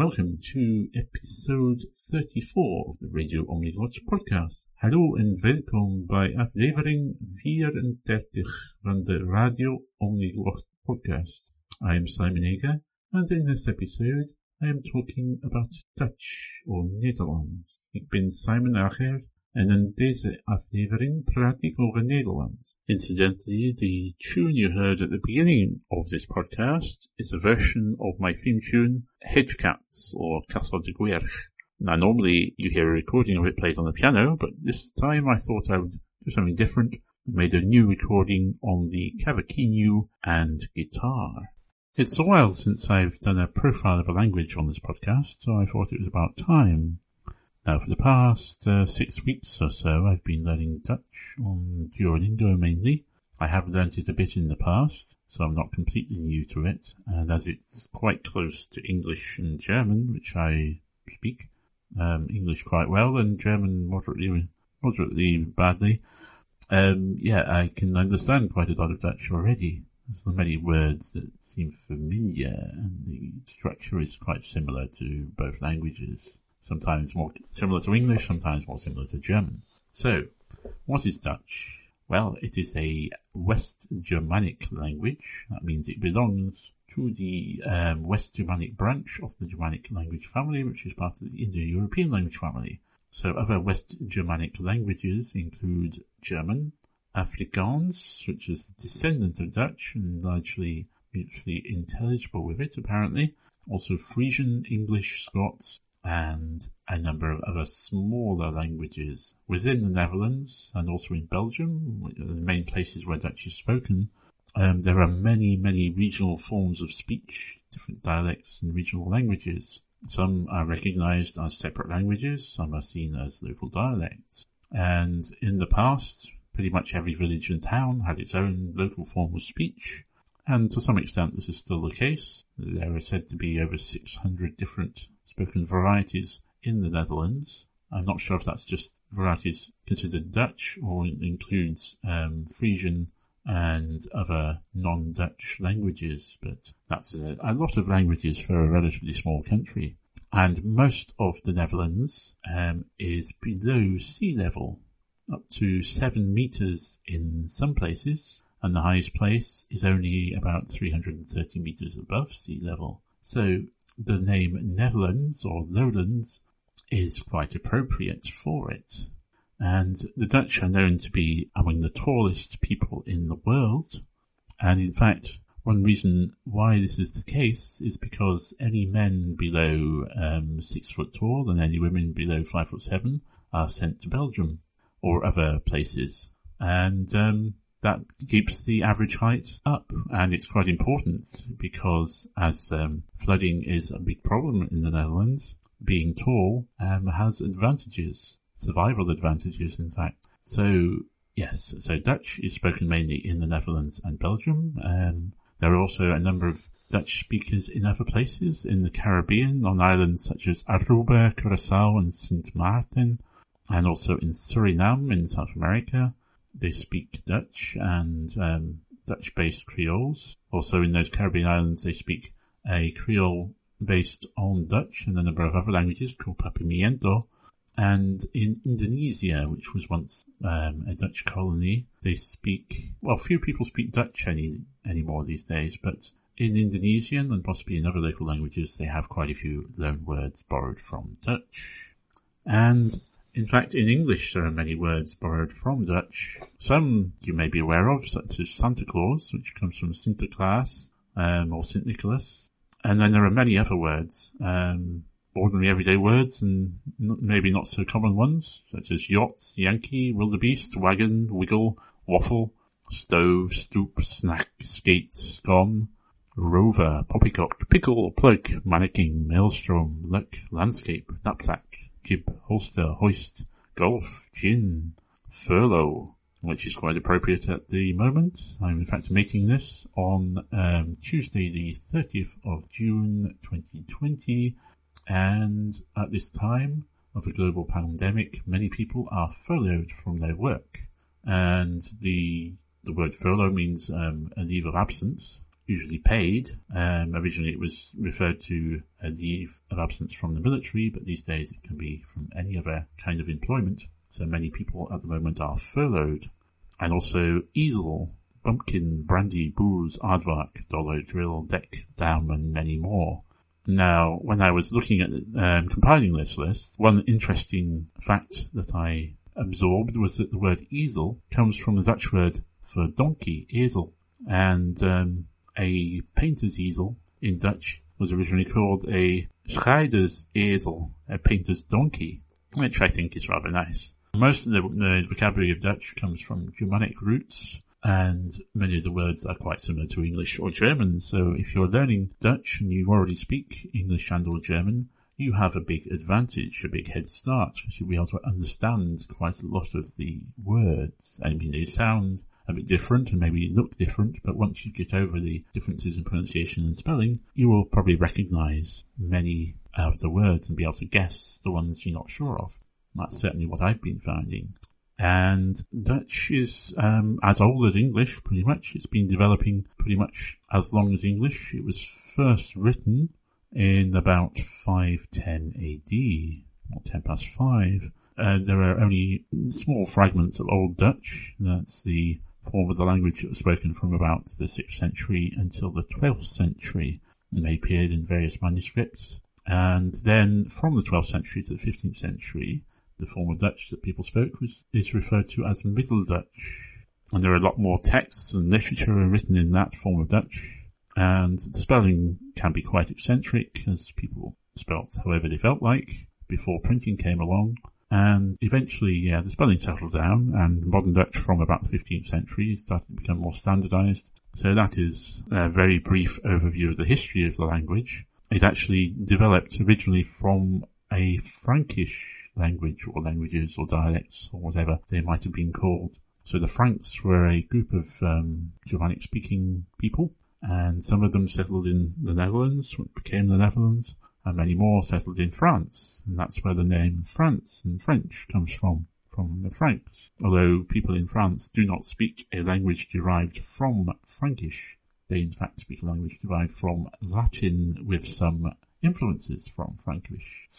welcome to episode 34 of the Radio Omniglot podcast. Hallo en welkom bij aflevering 34 van de Radio Omniglot podcast. I am Simon Ager, and in this episode I am talking about Dutch or Nederlands. Ik ben Simon Ager En in deze aflevering praat ik over Nederlands. Incidentally, the tune you heard at the beginning of this podcast is a version of my theme tune, Hedgecats, or Casa de Guerch. Now normally you hear a recording of it played on the piano, but this time I thought I would do something different. and made a new recording on the cavaquinho and guitar. It's a while since I've done a profile of a language on this podcast, so I thought it was about time. Now, for the past uh, six weeks or so, I've been learning Dutch on Duolingo mainly. I have learnt it a bit in the past, so I'm not completely new to it. And as it's quite close to English and German, which I speak, um, English quite well and German moderately, moderately badly, um, yeah, I can understand quite a lot of Dutch already. There's so many words that seem familiar, and the structure is quite similar to both languages sometimes more similar to English, sometimes more similar to German. So, what is Dutch? Well, it is a West Germanic language. That means it belongs to the um, West Germanic branch of the Germanic language family, which is part of the Indo-European language family. So other West Germanic languages include German, Afrikaans, which is the descendant of Dutch and largely mutually intelligible with it, apparently. Also Frisian, English, Scots, and a number of other smaller languages within the Netherlands and also in Belgium, the main places where Dutch is spoken. Um, there are many, many regional forms of speech, different dialects and regional languages. Some are recognized as separate languages, some are seen as local dialects. And in the past, pretty much every village and town had its own local form of speech. And to some extent, this is still the case. There are said to be over 600 different spoken varieties in the Netherlands. I'm not sure if that's just varieties considered Dutch or includes um, Frisian and other non-Dutch languages, but that's a, a, lot of languages for a relatively small country. And most of the Netherlands um, is below sea level, up to seven meters in some places, and the highest place is only about 330 meters above sea level. So the name Netherlands or Lowlands is quite appropriate for it. And the Dutch are known to be among the tallest people in the world. And in fact, one reason why this is the case is because any men below um, six foot tall and any women below five foot seven are sent to Belgium or other places. And um, that keeps the average height up. And it's quite important because as um, flooding is a big problem in the Netherlands, being tall um, has advantages, survival advantages in fact. So yes, so Dutch is spoken mainly in the Netherlands and Belgium. Um, there are also a number of Dutch speakers in other places in the Caribbean on islands such as Aruba, Curacao and Saint Martin, and also in Suriname in South America they speak Dutch and um, Dutch-based Creoles. Also in those Caribbean islands, they speak a Creole based on Dutch and a number of other languages called Papiamento. And in Indonesia, which was once um, a Dutch colony, they speak, well, few people speak Dutch any anymore these days, but in Indonesian and possibly in other local languages, they have quite a few loan words borrowed from Dutch. And in fact, in English there are many words borrowed from Dutch. Some you may be aware of, such as Santa Claus, which comes from Sinterklaas, um, or St. Nicholas. And then there are many other words, um, ordinary everyday words and maybe not so common ones, such as yacht, Yankee, wildebeest, wagon, wiggle, waffle, stove, stoop, snack, skate, scone, rover, poppycock, pickle, plug, mannequin, maelstrom, luck, landscape, knapsack, Kib, holster, hoist, golf, gin, furlough, which is quite appropriate at the moment. I'm in fact making this on um, Tuesday the 30th of June 2020 and at this time of a global pandemic many people are furloughed from their work. And the the word furlough means um, a leave of absence usually paid. Um, originally, it was referred to a leave of absence from the military, but these days it can be from any other kind of employment. So many people at the moment are furloughed. And also easel, bumpkin, brandy, booze, aardvark, dollar, drill, deck, dam, and many more. Now, when I was looking at um, compiling this list, one interesting fact that I absorbed was that the word easel comes from the Dutch word for donkey, ezel, and um, a painter's easel in Dutch was originally called a schilder's ezel, a painter's donkey, which I think is rather nice. Most of the, the vocabulary of Dutch comes from Germanic roots, and many of the words are quite similar to English or German. So if you're learning Dutch and you already speak English and or German, you have a big advantage, a big head start, because you'll be able to understand quite a lot of the words. I mean, they sound a bit different and maybe look different, but once you get over the differences in pronunciation and spelling, you will probably recognize many of the words and be able to guess the ones you're not sure of. That's certainly what I've been finding. And Dutch is um, as old as English, pretty much. It's been developing pretty much as long as English. It was first written in about 510 AD, or 10 past 5. Uh, there are only small fragments of Old Dutch. That's the form of the language that was spoken from about the 6th century until the 12th century. And they appeared in various manuscripts. And then from the 12th century to the 15th century, the form of Dutch that people spoke was, is referred to as Middle Dutch. And there are a lot more texts and literature written in that form of Dutch. And the spelling can be quite eccentric as people spelt however they felt like before printing came along. And eventually, yeah, the spelling settled down and modern Dutch from about the 15th century started to become more standardized. So that is a very brief overview of the history of the language. It actually developed originally from a Frankish language or languages or dialects or whatever they might have been called. So the Franks were a group of um, Germanic speaking people and some of them settled in the Netherlands, became the Netherlands, and many more settled in France, and that's where the name France and French comes from, from the Franks. Although people in France do not speak a language derived from Frankish, they in fact speak a language derived from Latin with some influences from Frankish.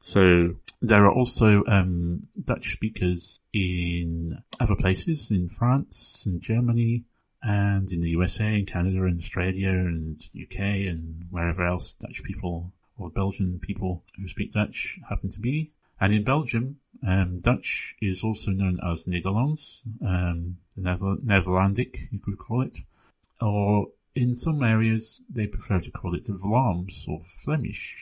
So there are also um, Dutch speakers in other places, in France and Germany, and in the USA and Canada and Australia and UK and wherever else Dutch people or Belgian people who speak Dutch happen to be. And in Belgium, um, Dutch is also known as Nederlands, um, Netherlandic, you could call it, or in some areas they prefer to call it Vlaams or Flemish.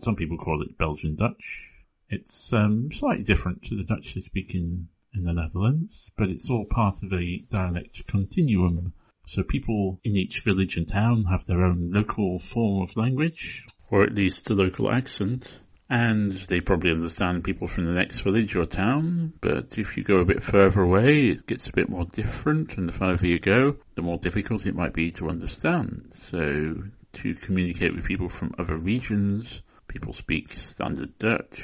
Some people call it Belgian Dutch. It's um, slightly different to the Dutch they speak in, in the Netherlands, but it's all part of a dialect continuum. So people in each village and town have their own local form of language, or at least a local accent, and they probably understand people from the next village or town, but if you go a bit further away, it gets a bit more different, and the further you go, the more difficult it might be to understand. So, to communicate with people from other regions, people speak standard Dutch.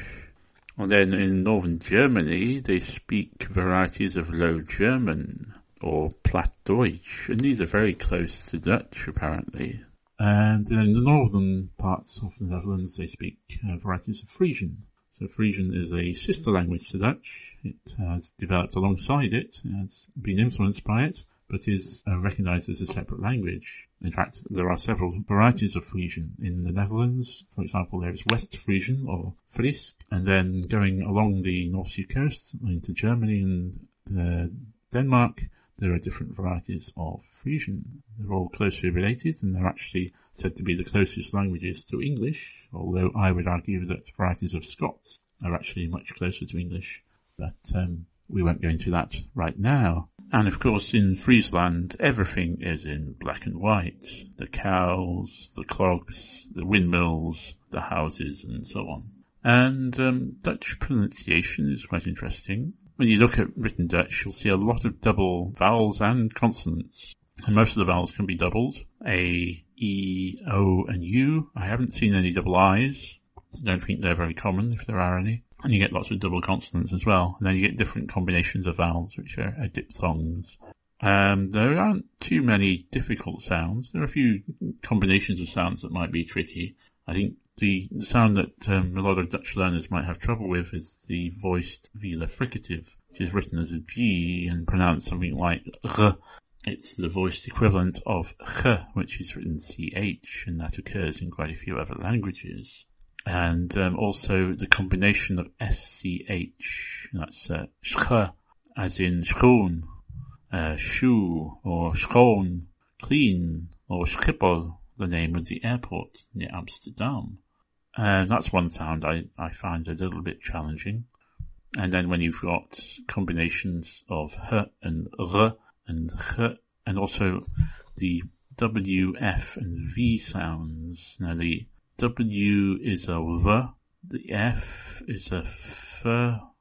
And then in northern Germany, they speak varieties of Low German or Plattdeutsch, and these are very close to Dutch apparently. And in the northern parts of the Netherlands, they speak uh, varieties of Frisian. So Frisian is a sister language to Dutch. It has developed alongside it, has been influenced by it, but is uh, recognized as a separate language. In fact, there are several varieties of Frisian in the Netherlands. For example, there is West Frisian or Fries, and then going along the North Sea coast into Germany and uh, Denmark, there are different varieties of Frisian. They're all closely related, and they're actually said to be the closest languages to English, although I would argue that varieties of Scots are actually much closer to English. But um, we won't go into that right now. And of course in Friesland everything is in black and white. The cows, the clogs, the windmills, the houses and so on. And um, Dutch pronunciation is quite interesting. When you look at written Dutch you'll see a lot of double vowels and consonants. And most of the vowels can be doubled. A, E, O and U. I haven't seen any double I's. I don't think they're very common if there are any. And you get lots of double consonants as well. And then you get different combinations of vowels, which are, are diphthongs. Um, there aren't too many difficult sounds. There are a few combinations of sounds that might be tricky. I think the, sound that um, a lot of Dutch learners might have trouble with is the voiced velar fricative, which is written as a G and pronounced something like R. It's the voiced equivalent of H, which is written CH, and that occurs in quite a few other languages. And um, also the combination of SCH, that's uh, sch, as in schoen, uh, shoe, or schoon, clean, or Schiphol, the name of the airport near Amsterdam. Uh, that's one sound I, I find a little bit challenging. And then when you've got combinations of h and r and h, and also the w, f, and v sounds. Now the w is a v, the f is a f,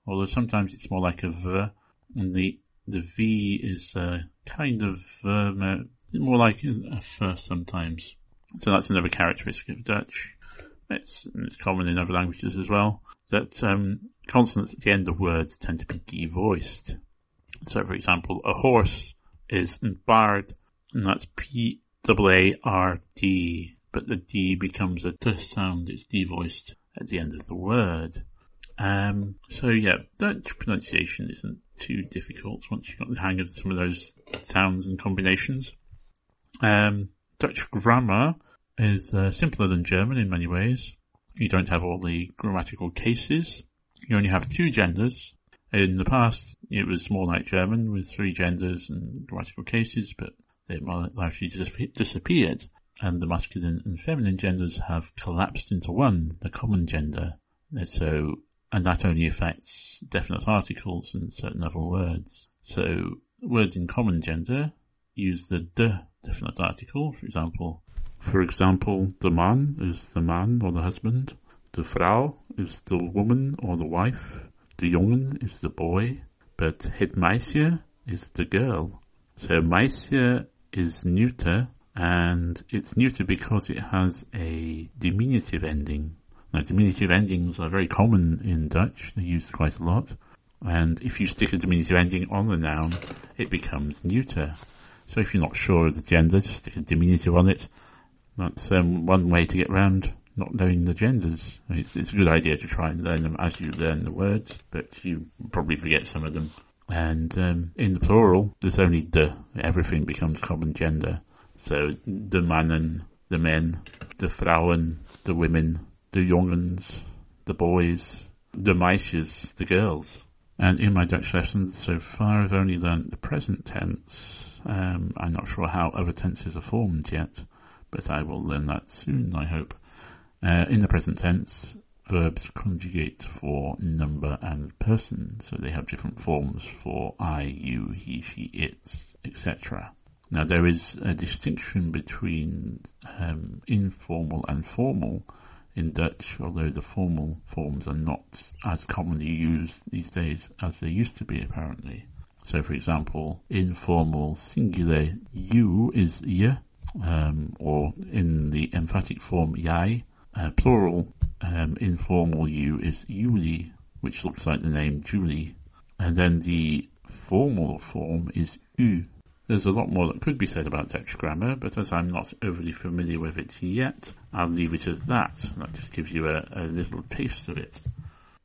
although sometimes it's more like a v, and the the v is a kind of more like a f sometimes. So that's another characteristic of Dutch. It's, it's common in other languages as well, that um, consonants at the end of words tend to be devoiced. So for example, a horse is paard, and that's P-A-A-R-D, but the D becomes a T sound, it's devoiced at the end of the word. Um, so yeah, Dutch pronunciation isn't too difficult once you've got the hang of some of those sounds and combinations. Um, Dutch grammar is uh, simpler than German in many ways. You don't have all the grammatical cases. You only have two genders. In the past, it was more like German with three genders and grammatical cases, but they've largely disappeared. And the masculine and feminine genders have collapsed into one, the common gender. And so, and that only affects definite articles and certain other words. So, words in common gender use the de definite article, for example, for example, the man is the man or the husband. The vrouw is the woman or the wife. The jongen is the boy. But het meisje is the girl. So meisje is neuter and it's neuter because it has a diminutive ending. Now diminutive endings are very common in Dutch. They're used quite a lot. And if you stick a diminutive ending on the noun, it becomes neuter. So if you're not sure of the gender, just stick a diminutive on it that's um, one way to get around not knowing the genders. It's, it's a good idea to try and learn them as you learn the words, but you probably forget some of them. And um, in the plural, there's only the. Everything becomes common gender. So the mannen, the men, the vrouwen, the women, the jongens, the boys, the meisjes, the girls. And in my Dutch lessons so far, I've only learnt the present tense. Um, I'm not sure how other tenses are formed yet but I will learn that soon, I hope. Uh, in the present tense, verbs conjugate for number and person, so they have different forms for I, you, he, she, it, etc. Now there is a distinction between um, informal and formal in Dutch, although the formal forms are not as commonly used these days as they used to be apparently. So for example, informal singular you is je, um, or in the emphatic form jij. Uh, plural um, informal you is jullie, which looks like the name Julie. And then the formal form is u. There's a lot more that could be said about Dutch grammar, but as I'm not overly familiar with it yet, I'll leave it at that. That just gives you a, a little taste of it.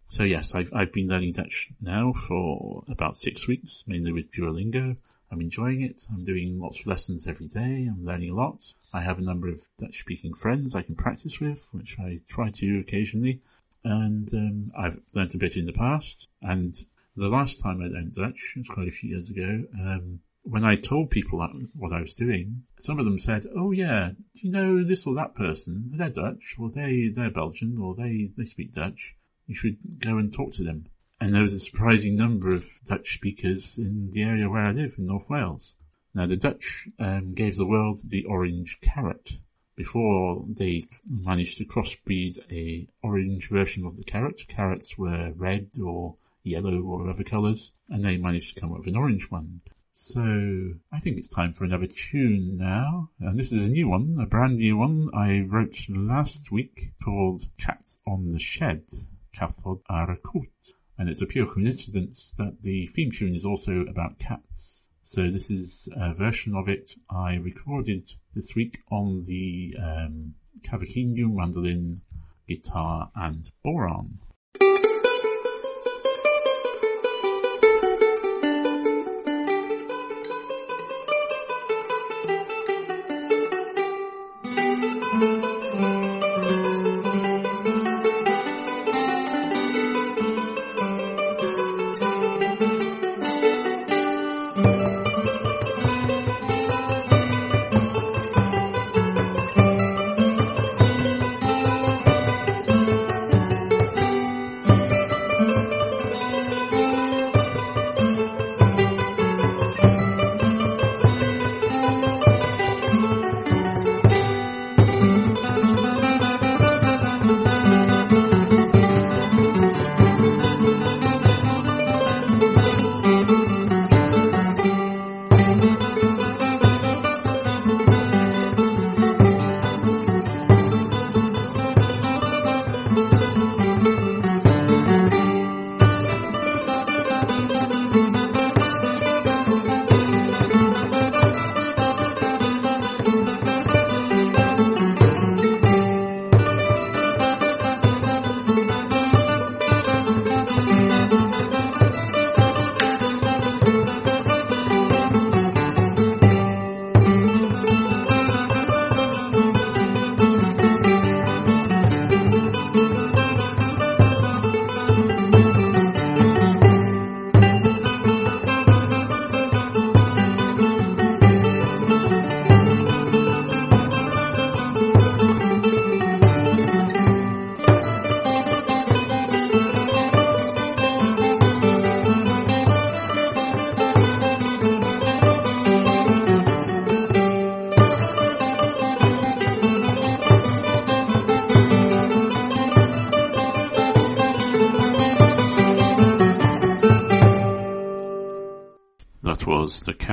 So yes, I've, I've been learning Dutch now for about six weeks, mainly with Duolingo. I'm enjoying it. I'm doing lots of lessons every day. I'm learning a lot. I have a number of Dutch speaking friends I can practice with, which I try to occasionally. And um, I've learnt a bit in the past. And the last time I learned Dutch, it was quite a few years ago, um, when I told people what I was doing, some of them said, "Oh yeah, do you know this or that person? They're Dutch, or they they're Belgian, or they they speak Dutch. You should go and talk to them." and there was a surprising number of Dutch speakers in the area where I live in North Wales. Now the Dutch um, gave the world the orange carrot before they managed to crossbreed a orange version of the carrot. Carrots were red or yellow or other colours, and they managed to come up with an orange one. So I think it's time for another tune now, and this is a new one, a brand new one I wrote last week called Cats on the Shed, Cathod Arakut and it's a pure coincidence that the theme tune is also about cats. So this is a version of it I recorded this week on the um, cavaquinho, mandolin, guitar and bodhrán.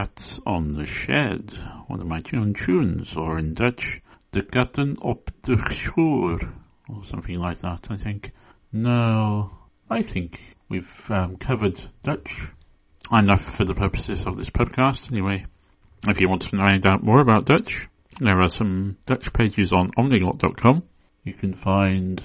The Cat on the Shed, one of my own tunes, or in Dutch, De Katten op de Schoor, or something like that, I think. No, I think we've um, covered Dutch enough for the purposes of this podcast, anyway. If you want to find out more about Dutch, there are some Dutch pages on omniglot.com. You can find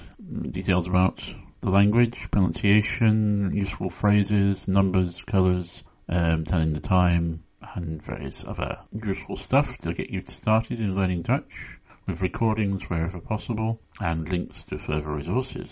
details about the language, pronunciation, useful phrases, numbers, colours, um, telling the time, and various other useful stuff to get you started in learning Dutch, with recordings wherever possible, and links to further resources.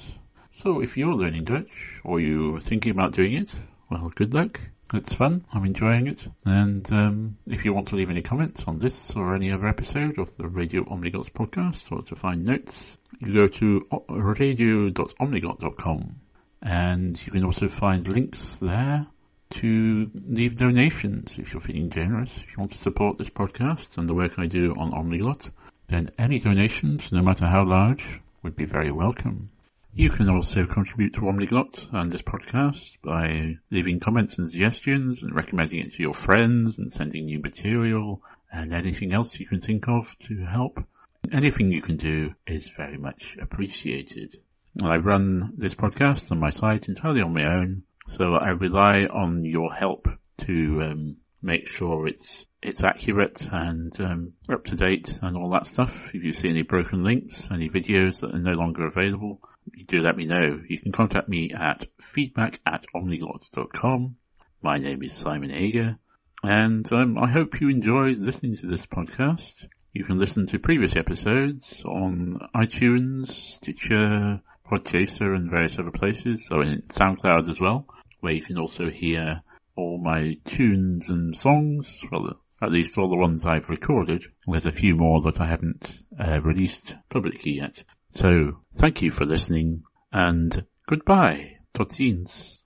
So if you're learning Dutch, or you're thinking about doing it, well, good luck. It's fun. I'm enjoying it. And um, if you want to leave any comments on this or any other episode of the Radio Omniglots podcast, or to find notes, you go to radio.omniglot.com. And you can also find links there to leave donations if you're feeling generous. If you want to support this podcast and the work I do on Omniglot, then any donations, no matter how large, would be very welcome. You can also contribute to Omniglot and this podcast by leaving comments and suggestions and recommending it to your friends and sending new material and anything else you can think of to help. Anything you can do is very much appreciated. I run this podcast on my site entirely on my own so I rely on your help to um, make sure it's it's accurate and um, up to date and all that stuff. If you see any broken links, any videos that are no longer available, you do let me know. You can contact me at feedback at omniglot.com. My name is Simon Ager, and um, I hope you enjoy listening to this podcast. You can listen to previous episodes on iTunes, Stitcher, Podchaser, and various other places, or in SoundCloud as well where you can also hear all my tunes and songs, well, at least all the ones I've recorded. There's a few more that I haven't uh, released publicly yet. So, thank you for listening, and goodbye. Tot ziens.